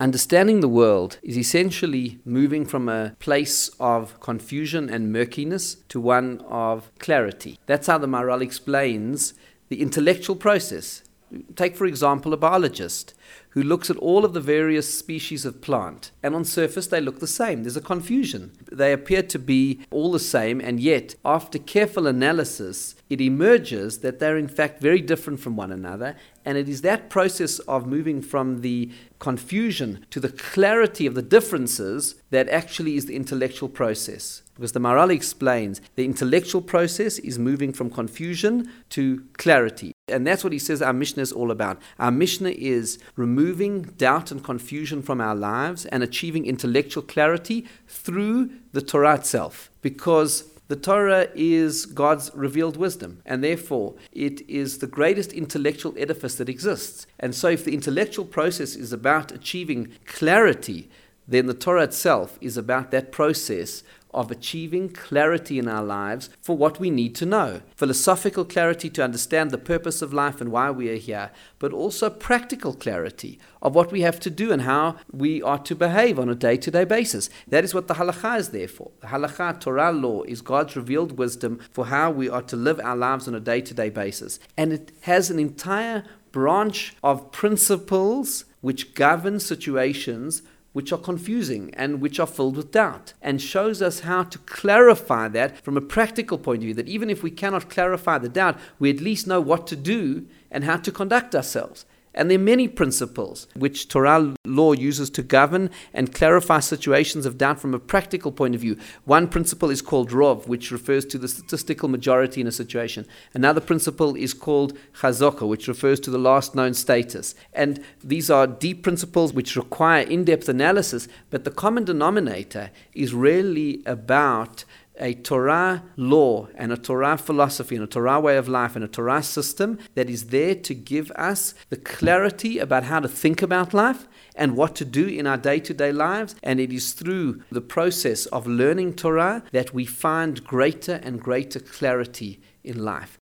Understanding the world is essentially moving from a place of confusion and murkiness to one of clarity. That's how the Maharal explains the intellectual process. Take, for example, a biologist who looks at all of the various species of plant, and on surface they look the same. There's a confusion. They appear to be all the same, and yet, after careful analysis, it emerges that they're in fact very different from one another, and it is that process of moving from the confusion to the clarity of the differences that actually is the intellectual process. Because the Maharal explains the intellectual process is moving from confusion to clarity. And that's what he says our Mishnah is all about. Our Mishnah is removing doubt and confusion from our lives and achieving intellectual clarity through the Torah itself. Because the Torah is God's revealed wisdom, and therefore it is the greatest intellectual edifice that exists. And so, if the intellectual process is about achieving clarity, then the Torah itself is about that process of achieving clarity in our lives for what we need to know. Philosophical clarity to understand the purpose of life and why we are here, but also practical clarity of what we have to do and how we are to behave on a day to day basis. That is what the halakha is there for. The halakha, Torah law, is God's revealed wisdom for how we are to live our lives on a day to day basis. And it has an entire branch of principles which govern situations which are confusing and which are filled with doubt, and shows us how to clarify that from a practical point of view. That even if we cannot clarify the doubt, we at least know what to do and how to conduct ourselves. And there are many principles which Torah law uses to govern and clarify situations of doubt from a practical point of view. One principle is called Rov, which refers to the statistical majority in a situation. Another principle is called Chazaka, which refers to the last known status. And these are deep principles which require in depth analysis, but the common denominator is really about a Torah law and a Torah philosophy and a Torah way of life and a Torah system that is there to give us the clarity about how to think about life and what to do in our day to day lives. And it is through the process of learning Torah that we find greater and greater clarity in life.